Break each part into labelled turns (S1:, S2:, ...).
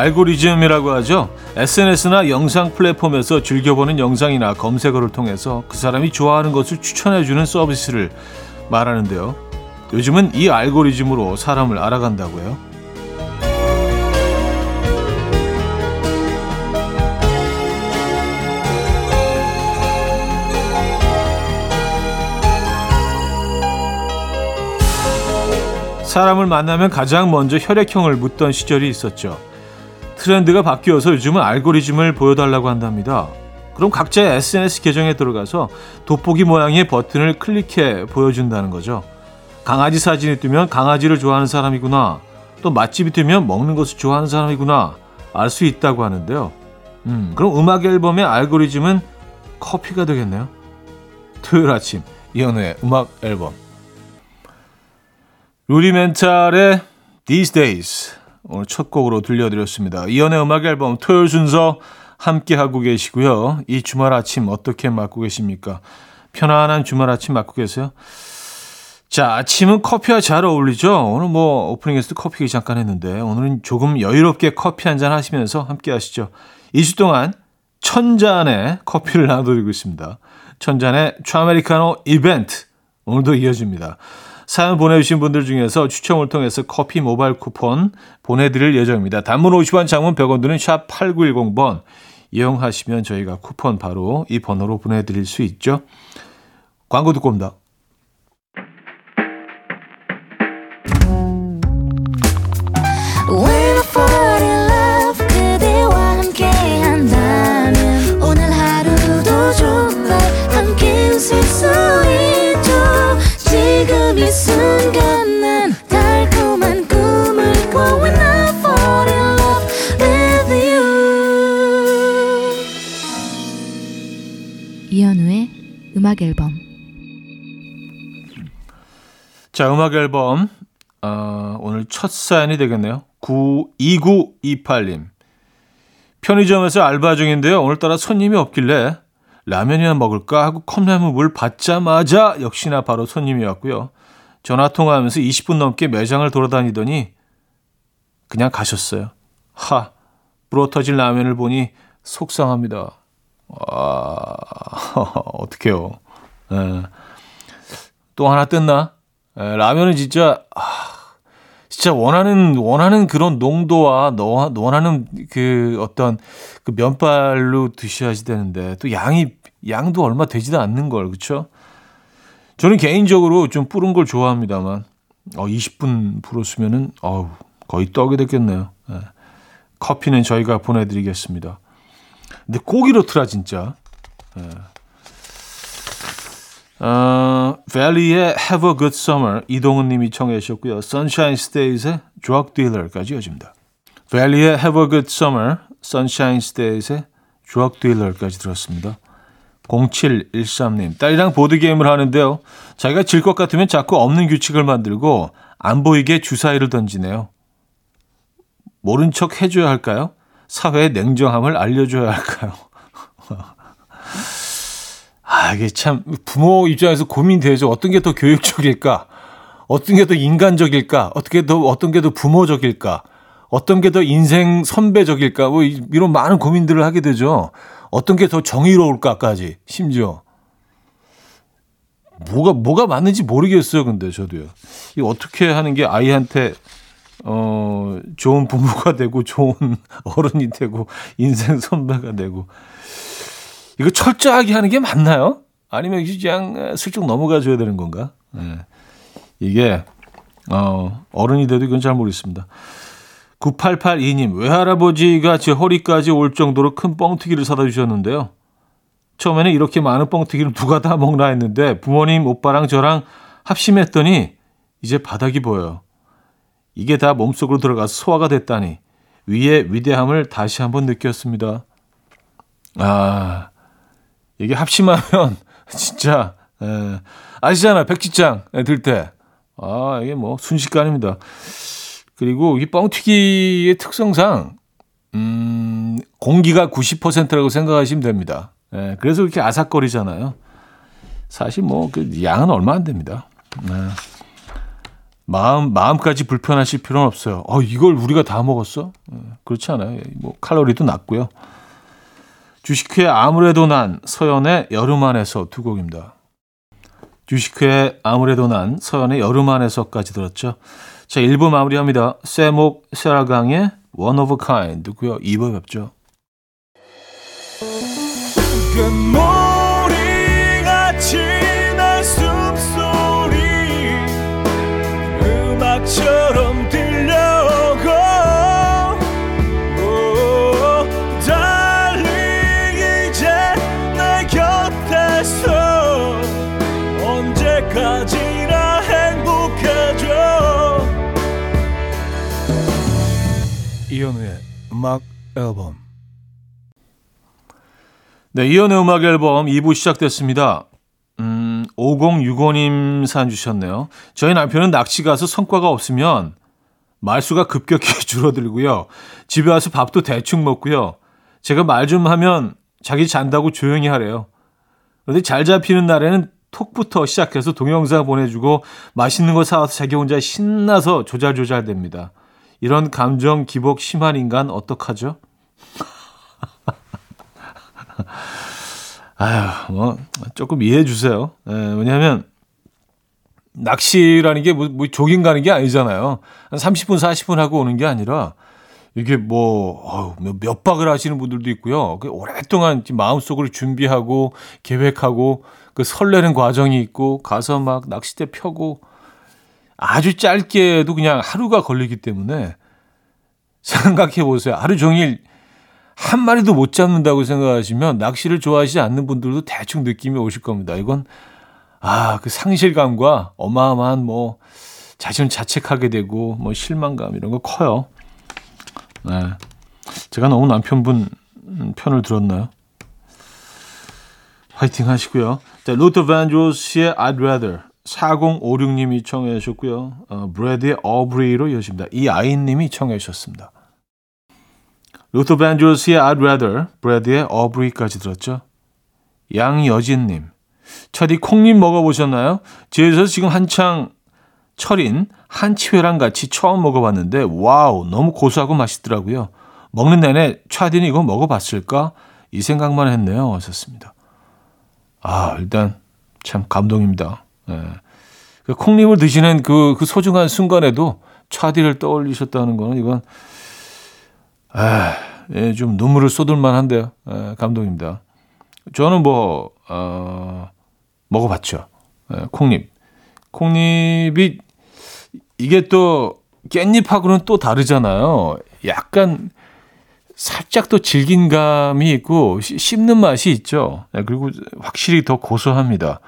S1: 알고리즘이라고 하죠. SNS나 영상 플랫폼에서 즐겨보는 영상이나 검색어를 통해서 그 사람이 좋아하는 것을 추천해주는 서비스를 말하는데요. 요즘은 이 알고리즘으로 사람을 알아간다고요. 사람을 만나면 가장 먼저 혈액형을 묻던 시절이 있었죠. 트렌드가 바뀌어서 요즘은 알고리즘을 보여달라고 한답니다. 그럼 각자의 SNS 계정에 들어가서 돋보기 모양의 버튼을 클릭해 보여준다는 거죠. 강아지 사진이 뜨면 강아지를 좋아하는 사람이구나. 또 맛집이 뜨면 먹는 것을 좋아하는 사람이구나. 알 수 있다고 하는데요. 음, 그럼 음악 앨범의 알고리즘은 커피가 되겠네요. 토요일 아침 이현우의 음악 앨범 루리멘탈의 These Days 오늘 첫 곡으로 들려드렸습니다. 이연의 음악 앨범 토요일 순서 함께 하고 계시고요. 이 주말 아침 어떻게 맞고 계십니까? 편안한 주말 아침 맞고 계세요? 자, 아침은 커피와 잘 어울리죠? 오늘 뭐 오프닝에서도 커피 잠깐 했는데 오늘은 조금 여유롭게 커피 한 잔 하시면서 함께 하시죠. 2주 동안 천잔의 커피를 나눠드리고 있습니다. 천잔의 트아메리카노 이벤트 오늘도 이어집니다. 사연 보내주신 분들 중에서 추첨을 통해서 커피 모바일 쿠폰 보내드릴 예정입니다. 단문 50원, 장문 100원 드는 샵 8910번 이용하시면 저희가 쿠폰 바로 이 번호로 보내드릴 수 있죠. 광고 듣고 옵니다. 자, 음악 앨범 어, 오늘 첫 사연이 되겠네요. 9 2928님. 편의점에서 알바 중인데요. 오늘따라 손님이 없길래 라면이나 먹을까 하고 컵라면 물 받자마자 역시나 바로 손님이 왔고요. 전화 통화하면서 20분 넘게 매장을 돌아다니더니 그냥 가셨어요. 하, 터질 라면을 보니 속상합니다. 아, 어떡해요. 예. 또 하나 뜯나? 예, 라면은 진짜, 아, 진짜 원하는, 원하는 그런 농도와 너, 원하는 그 어떤 그 면발로 드셔야지 되는데 또 양이, 양도 얼마 되지도 않는 걸, 그쵸? 저는 개인적으로 좀 뿌른 걸 좋아합니다만, 어, 20분 불었으면은, 어우, 거의 떡이 됐겠네요. 예. 커피는 저희가 보내드리겠습니다. 근데 고기로 틀어 진짜. 예. 어, 밸리의 Have a Good Summer 이동훈 님이 청해 주셨고요. Sunshine Stays의 Drug Dealer까지 이어집니다. 밸리의 Have a Good Summer, Sunshine Stays의 Drug Dealer까지 들었습니다. 0713님, 딸이랑 보드게임을 하는데요. 자기가 질 것 같으면 자꾸 없는 규칙을 만들고 안 보이게 주사위를 던지네요. 모른 척 해줘야 할까요? 사회의 냉정함을 알려줘야 할까요? 아, 이게 참 부모 입장에서 고민되죠. 어떤 게 더 교육적일까? 어떤 게 더 인간적일까? 어떻게 더 어떤 게 더 부모적일까? 어떤 게 더 인생 선배적일까? 뭐 이런 많은 고민들을 하게 되죠. 어떤 게 더 정의로울까까지 심지어 뭐가 뭐가 맞는지 모르겠어요. 근데 저도요. 이 어떻게 하는 게 아이한테 어, 좋은 부모가 되고 좋은 어른이 되고 인생 선배가 되고 이거 철저하게 하는 게 맞나요? 아니면 그냥 슬쩍 넘어가 줘야 되는 건가? 네. 이게 어, 어른이 돼도 이건 잘 모르겠습니다. 9882님, 외할아버지가 제 허리까지 올 정도로 큰 뻥튀기를 사다 주셨는데요. 처음에는 이렇게 많은 뻥튀기를 누가 다 먹나 했는데 부모님, 오빠랑 저랑 합심했더니 이제 바닥이 보여요. 이게 다 몸속으로 들어가서 소화가 됐다니 위의 위대함을 다시 한번 느꼈습니다. 아, 이게 합심하면 진짜 에, 예, 아시잖아요. 백지장 들 때. 아, 이게 뭐 순식간입니다. 그리고 이 뻥튀기의 특성상 음, 공기가 90%라고 생각하시면 됩니다. 예, 그래서 이렇게 아삭거리잖아요. 사실 뭐 그 양은 얼마 안 됩니다. 네. 마음 마음까지 불편하실 필요는 없어요. 어 이걸 우리가 다 먹었어? 예, 그렇지 않아요. 뭐 칼로리도 낮고요. 주식회 아무래도 난 서연의 여름 안에서 두 곡입니다. 주식회 아무래도 난 서연의 여름 안에서까지 들었죠. 자 1부 마무리합니다. 세목 세라강의 One of a Kind고요. 2부 뵙죠. 처럼 들려오고 언제까지나 행복해져 이현우의 음악 앨범 네, 이현우의 음악 앨범 2부 시작됐습니다. 음, 5065님 사연 주셨네요. 저희 남편은 낚시 가서 성과가 없으면 말수가 급격히 줄어들고요. 집에 와서 밥도 대충 먹고요. 제가 말 좀 하면 자기 잔다고 조용히 하래요. 그런데 잘 잡히는 날에는 톡부터 시작해서 동영상 보내주고 맛있는 거 사와서 자기 혼자 신나서 조잘조잘 됩니다. 이런 감정 기복 심한 인간 어떡하죠? 아휴, 뭐, 조금 이해해 주세요. 예, 왜냐하면, 낚시라는 게 뭐, 뭐 조깅 가는 게 아니잖아요. 한 30분, 40분 하고 오는 게 아니라, 이게 뭐, 어휴, 몇 박을 하시는 분들도 있고요. 그 오랫동안 마음속으로 준비하고, 계획하고, 그 설레는 과정이 있고, 가서 막 낚싯대 펴고, 아주 짧게도 그냥 하루가 걸리기 때문에, 생각해 보세요. 하루 종일 한 마리도 못 잡는다고 생각하시면 낚시를 좋아하시지 않는 분들도 대충 느낌이 오실 겁니다. 이건 아, 그 상실감과 어마어마한 뭐 자신을 자책하게 되고 뭐 실망감 이런 거 커요. 네. 제가 너무 남편분 편을 들었나요? 화이팅 하시고요. 자, 루터 반조스의 I'd Rather 4056님이 청해 주셨고요. 어, 브래드의 어브리로 이어집니다. 이 아이님이 청해 주셨습니다. 루더 밴드로스의 I'd Rather, 브레드의 Aubrey까지 들었죠. 양여진님, 차디 콩잎 먹어보셨나요? 집에서 지금 한창 철인 한치회랑 같이 처음 먹어봤는데 와우 너무 고소하고 맛있더라고요. 먹는 내내 차디는 이거 먹어봤을까? 이 생각만 했네요. 하셨습니다. 아 일단 참 감동입니다. 네. 그 콩잎을 드시는 그, 그 소중한 순간에도 차디를 떠올리셨다는 거는 이건 아, 예, 좀 눈물을 쏟을만 한데요. 예, 감동입니다. 저는 뭐, 어, 먹어봤죠. 예, 콩잎. 콩잎이, 이게 또 깻잎하고는 또 다르잖아요. 약간 살짝 또 질긴 감이 있고 씹는 맛이 있죠. 예, 그리고 확실히 더 고소합니다.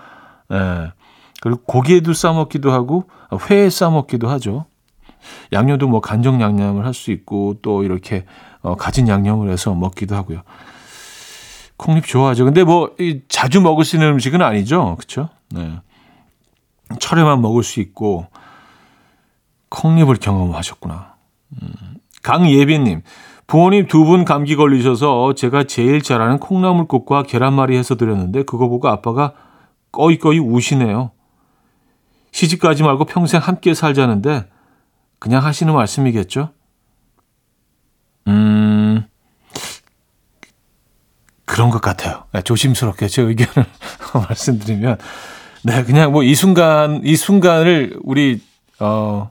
S1: 예, 그리고 고기에도 싸 먹기도 하고 회에 싸 먹기도 하죠. 양념도 뭐 간장 양념을 할 수 있고 또 이렇게 어, 가진 양념을 해서 먹기도 하고요. 콩잎 좋아하죠. 근데 뭐 이, 자주 먹을 수 있는 음식은 아니죠. 그렇죠? 네. 철에만 먹을 수 있고 콩잎을 경험하셨구나. 음. 강예빈님, 부모님 두 분 감기 걸리셔서 제가 제일 잘하는 콩나물국과 계란말이 해서 드렸는데 그거 보고 아빠가 꺼이꺼이 우시네요. 시집 가지 말고 평생 함께 살자는데 그냥 하시는 말씀이겠죠? 음, 그런 것 같아요. 네, 조심스럽게 제 의견을 말씀드리면, 네, 그냥 뭐 이 순간, 이 순간을 우리, 어,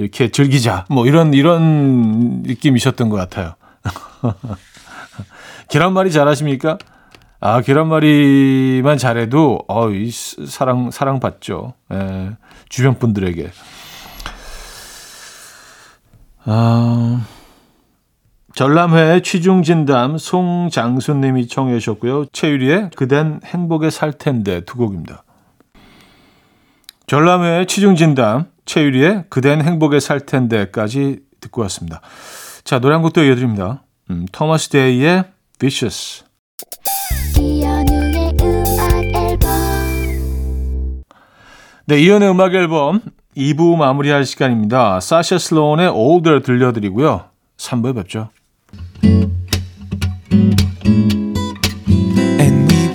S1: 이렇게 즐기자. 뭐 이런, 이런 느낌이셨던 것 같아요. 계란말이 잘하십니까? 아, 계란말이만 잘해도, 어, 이 사랑, 사랑 받죠. 예, 주변 분들에게. 아, 전람회 취중진담 송장수님이 청해 주셨고요. 최유리의 그댄 행복에 살 텐데 두 곡입니다. 전람회 취중진담 최유리의 그댄 행복에 살 텐데까지 듣고 왔습니다. 자 노래 한 곡도 이어드립니다. 음, 토마스 데이의 Vicious 네, 이연의 음악 앨범 2부 마무리할 시간입니다. 사샤 슬로운의 Older 들려드리고요. 3부에 뵙죠.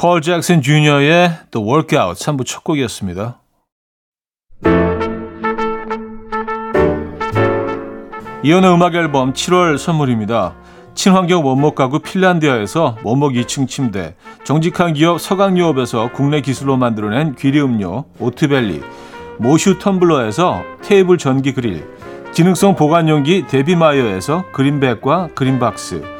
S1: 폴 잭슨 주니어의 The Workout 3부 첫 곡이었습니다. 이현우의 음악 앨범 7월 선물입니다. 친환경 원목 가구 핀란디아에서 원목 2층 침대, 정직한 기업 서강유업에서 국내 기술로 만들어낸 귀리 음료 오트벨리, 모슈 텀블러에서 테이블 전기 그릴, 기능성 보관용기 데비마이어에서 그린백과 그린박스,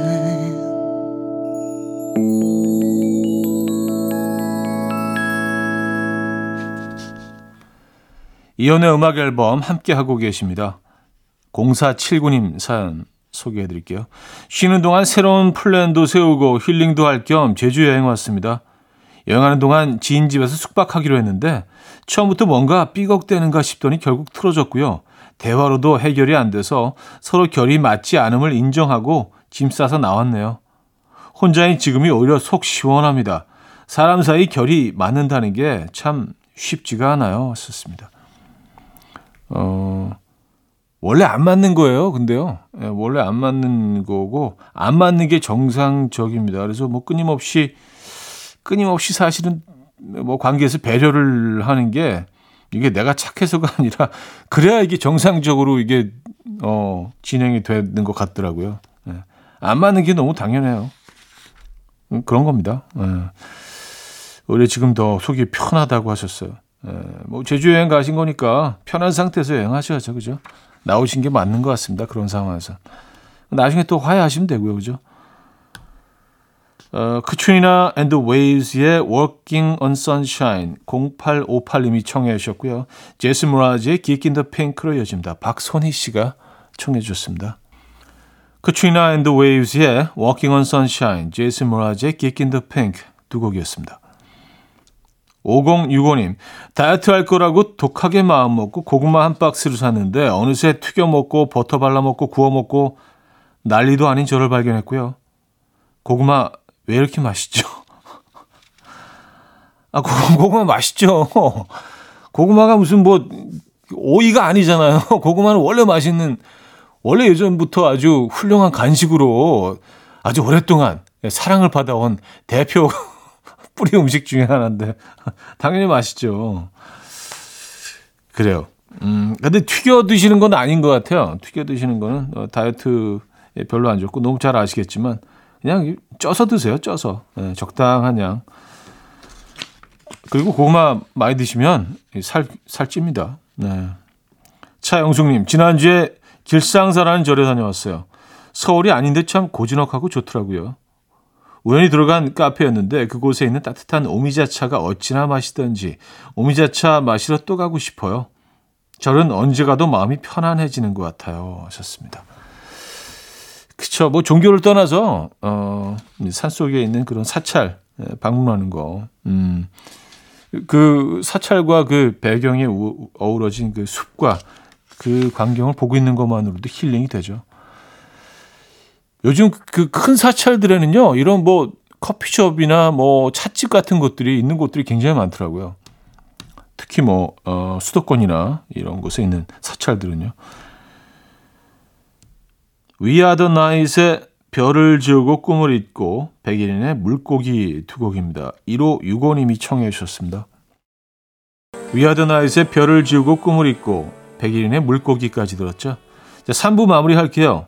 S1: 이연의 음악 앨범 함께 하고 계십니다. 0479님 사연 소개해 드릴게요. 쉬는 동안 새로운 플랜도 세우고 힐링도 할 겸 제주 여행 왔습니다. 여행하는 동안 지인 집에서 숙박하기로 했는데 처음부터 뭔가 삐걱대는가 싶더니 결국 틀어졌고요. 대화로도 해결이 안 돼서 서로 결이 맞지 않음을 인정하고 짐 싸서 나왔네요. 혼자인 지금이 오히려 속 시원합니다. 사람 사이 결이 맞는다는 게 참 쉽지가 않아요. 썼습니다. 어, 원래 안 맞는 거예요. 근데요. 예, 원래 안 맞는 거고, 안 맞는 게 정상적입니다. 그래서 뭐 끊임없이, 끊임없이 사실은 뭐 관계에서 배려를 하는 게 이게 내가 착해서가 아니라, 그래야 이게 정상적으로 이게, 어, 진행이 되는 것 같더라고요. 예. 안 맞는 게 너무 당연해요. 음, 그런 겁니다. 예. 원래 지금 더 속이 편하다고 하셨어요. 예, 뭐 제주 여행 가신 거니까 편한 상태에서 여행하셔야죠, 그죠? 나오신 게 맞는 것 같습니다. 그런 상황에서 나중에 또 화해하시면 되고요, 그죠? 어, 카트리나 앤드 웨이브스의 Walking on Sunshine 0858님이 청해 주셨고요. 제이슨 므라즈의 Geek in the Pink로 이어집니다. 박선희 씨가 청해 주셨습니다. 카트리나 앤드 웨이브스의 Walking on Sunshine, 제이슨 므라즈의 Geek in the Pink 두 곡이었습니다. 5065님, 다이어트 할 거라고 독하게 마음 먹고 고구마 한 박스를 샀는데 어느새 튀겨 먹고 버터 발라 먹고 구워 먹고 난리도 아닌 저를 발견했고요. 고구마 왜 이렇게 맛있죠? 아, 고구마 맛있죠. 고구마가 무슨 뭐 오이가 아니잖아요. 고구마는 원래 맛있는 원래 예전부터 아주 훌륭한 간식으로 아주 오랫동안 사랑을 받아온 대표 뿌리 음식 중에 하나인데 당연히 맛있죠. 그래요. 음, 근데 튀겨 드시는 건 아닌 것 같아요. 튀겨 드시는 거는 어, 다이어트에 별로 안 좋고 너무 잘 아시겠지만 그냥 쪄서 드세요. 쪄서 네, 적당한 양. 그리고 고구마 많이 드시면 살 살찝니다. 네. 차영숙님 지난주에 길상사라는 절에 다녀왔어요. 서울이 아닌데 참 고즈넉하고 좋더라고요. 우연히 들어간 카페였는데 그곳에 있는 따뜻한 오미자차가 어찌나 맛있던지 오미자차 마시러 또 가고 싶어요. 절은 언제 가도 마음이 편안해지는 것 같아요. 하셨습니다. 그쵸. 뭐 종교를 떠나서, 어, 산 속에 있는 그런 사찰, 예, 방문하는 거. 음. 그 사찰과 그 배경에 어우러진 그 숲과 그 광경을 보고 있는 것만으로도 힐링이 되죠. 요즘 그 큰 사찰들에는요, 이런 뭐 커피숍이나 뭐 찻집 같은 것들이 있는 곳들이 굉장히 많더라고요. 특히 뭐, 어, 수도권이나 이런 곳에 있는 사찰들은요. 위아더 나잇의 별을 지우고 꿈을 잇고 백일인의 물고기 두 곡입니다. 1호 6호님이 청해 주셨습니다. 위아더 나잇의 별을 지우고 꿈을 잇고 백일인의 물고기까지 들었죠. 자, 3부 마무리할게요.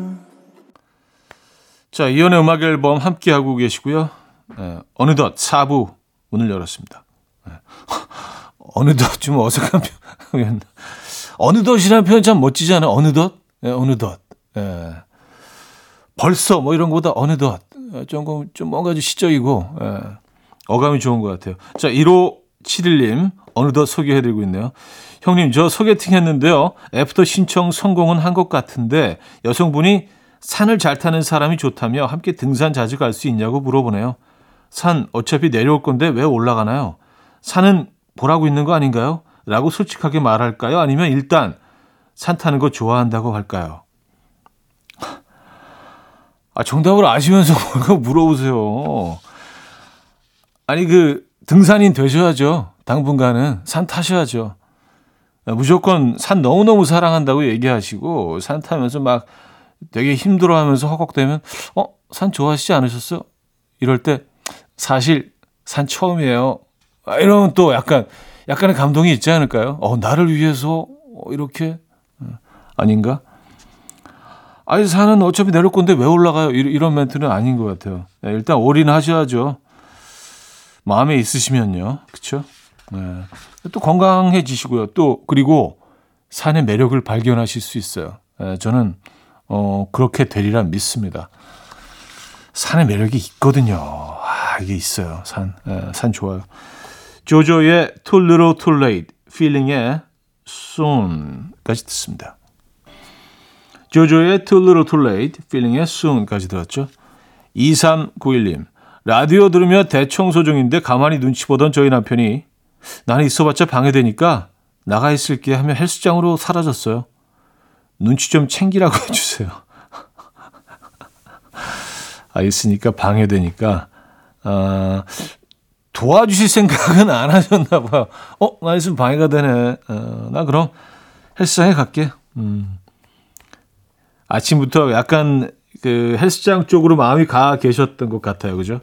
S1: 자 이현우의 음악 앨범 함께하고 계시고요 예, 어느덧 4부 문을 열었습니다 예. 어느덧 좀 어색한 표현 어느덧이라는 표현 참 멋지지 않아요 어느덧 예, 어느덧 예. 벌써 뭐 이런 거보다 어느덧 조금 좀 뭔가 좀 시적이고 예. 어감이 좋은 것 같아요. 자 1호 7일님 어느덧 소개해드리고 있네요. 형님 저 소개팅 했는데요. 애프터 신청 성공은 한 것 같은데 여성분이 산을 잘 타는 사람이 좋다며 함께 등산 자주 갈 수 있냐고 물어보네요. 산 어차피 내려올 건데 왜 올라가나요? 산은 보라고 있는 거 아닌가요? 라고 솔직하게 말할까요? 아니면 일단 산 타는 거 좋아한다고 할까요? 아, 정답을 아시면서 뭔가 물어보세요. 아니, 그, 등산인 되셔야죠. 당분간은. 산 타셔야죠. 무조건 산 너무너무 사랑한다고 얘기하시고, 산 타면서 막 되게 힘들어 하면서 허걱대면, 어, 산 좋아하시지 않으셨어요? 이럴 때, 사실, 산 처음이에요. 아, 이러면 또 약간, 약간의 감동이 있지 않을까요? 어, 나를 위해서, 이렇게, 아닌가? 아니, 산은 어차피 내릴 건데 왜 올라가요? 이런 멘트는 아닌 것 같아요. 네, 일단 올인하셔야죠. 마음에 있으시면요. 그쵸? 네. 또 건강해지시고요. 또, 그리고 산의 매력을 발견하실 수 있어요. 네, 저는, 어, 그렇게 되리라 믿습니다. 산의 매력이 있거든요. 아, 이게 있어요. 산, 네, 산 좋아요. 조조의 Too Little Too Late, Feeling의 Soon까지 듣습니다. 조조의 Too Little Too Late, Feeling의 Soon까지 들었죠. 2391님, 라디오 들으며 대청소 중인데 가만히 눈치 보던 저희 남편이 나는 있어봤자 방해되니까 나가 있을게 하며 헬스장으로 사라졌어요. 눈치 좀 챙기라고 해주세요. 아, 있으니까 방해되니까, 아, 도와주실 생각은 안 하셨나 봐요. 어, 나 있으면 방해가 되네. 어, 나 그럼 헬스장에 갈게. 음. 아침부터 약간 그 헬스장 쪽으로 마음이 가 계셨던 것 같아요. 그죠?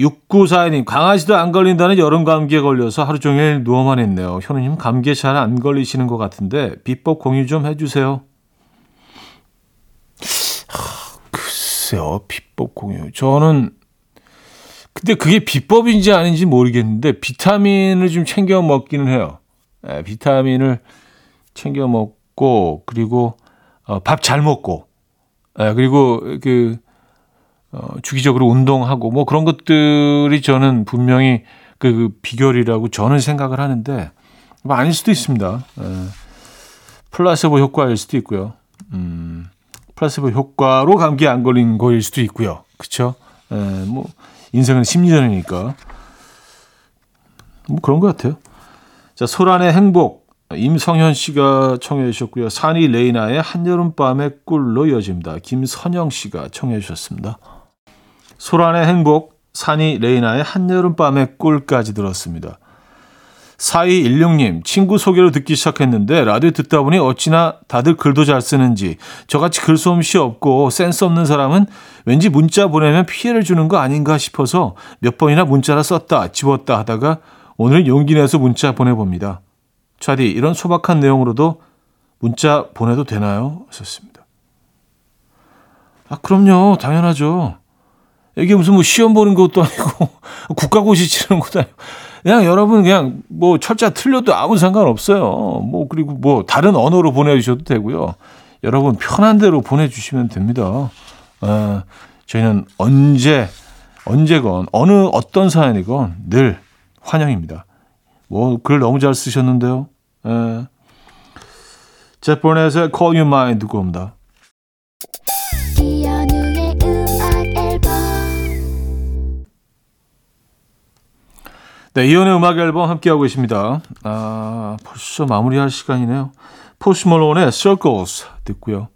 S1: 6942님, 강아지도 안 걸린다는 여름 감기에 걸려서 하루 종일 누워만 있네요. 현우님, 감기에 잘 안 걸리시는 것 같은데, 비법 공유 좀 해주세요. 하, 글쎄요, 비법 공유. 저는, 근데 그게 비법인지 아닌지 모르겠는데, 비타민을 좀 챙겨 먹기는 해요. 네, 비타민을 챙겨 먹고, 그리고, 어, 밥 잘 먹고, 네, 그리고 그, 어, 주기적으로 운동하고 뭐 그런 것들이 저는 분명히 그, 그 비결이라고 저는 생각을 하는데 뭐 아닐 수도 있습니다. 에, 예. 플라세보 효과일 수도 있고요. 음, 플라세보 효과로 감기 안 걸린 거일 수도 있고요. 그렇죠? 뭐 인생은 심리전이니까 뭐 그런 것 같아요. 자 소란의 행복 임성현 씨가 청해 주셨고요. 산이 레이나의 한여름밤의 꿀로 이어집니다. 김선영 씨가 청해 주셨습니다. 소란의 행복, 산이 레이나의 한여름밤의 꿀까지 들었습니다. 4216님, 친구 소개로 듣기 시작했는데 라디오 듣다 보니 어찌나 다들 글도 잘 쓰는지 저같이 글솜씨 없고 센스 없는 사람은 왠지 문자 보내면 피해를 주는 거 아닌가 싶어서 몇 번이나 문자를 썼다, 지웠다 하다가 오늘은 용기 내서 문자 보내봅니다. 차디, 이런 소박한 내용으로도 문자 보내도 되나요? 하셨습니다. 아, 그럼요. 당연하죠. 이게 무슨 뭐 시험 보는 것도 아니고 국가고시 치는 것도 아니고 그냥 여러분 그냥 뭐 철자 틀려도 아무 상관 없어요. 뭐 그리고 뭐 다른 언어로 보내주셔도 되고요. 여러분 편한 대로 보내주시면 됩니다. 아, 저희는 언제 언제건 어느 어떤 사연이건 늘 환영입니다. 뭐 글 너무 잘 쓰셨는데요. 에. 제포넷의 Call You Mine 듣고 옵니다. 네, 이연의 음악 앨범 함께하고 계십니다. 아, 벌써 마무리할 시간이네요. 포스 몰론의 Circles 듣고요.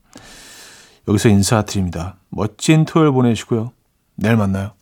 S1: 여기서 인사드립니다. 멋진 토요일 보내시고요. 내일 만나요.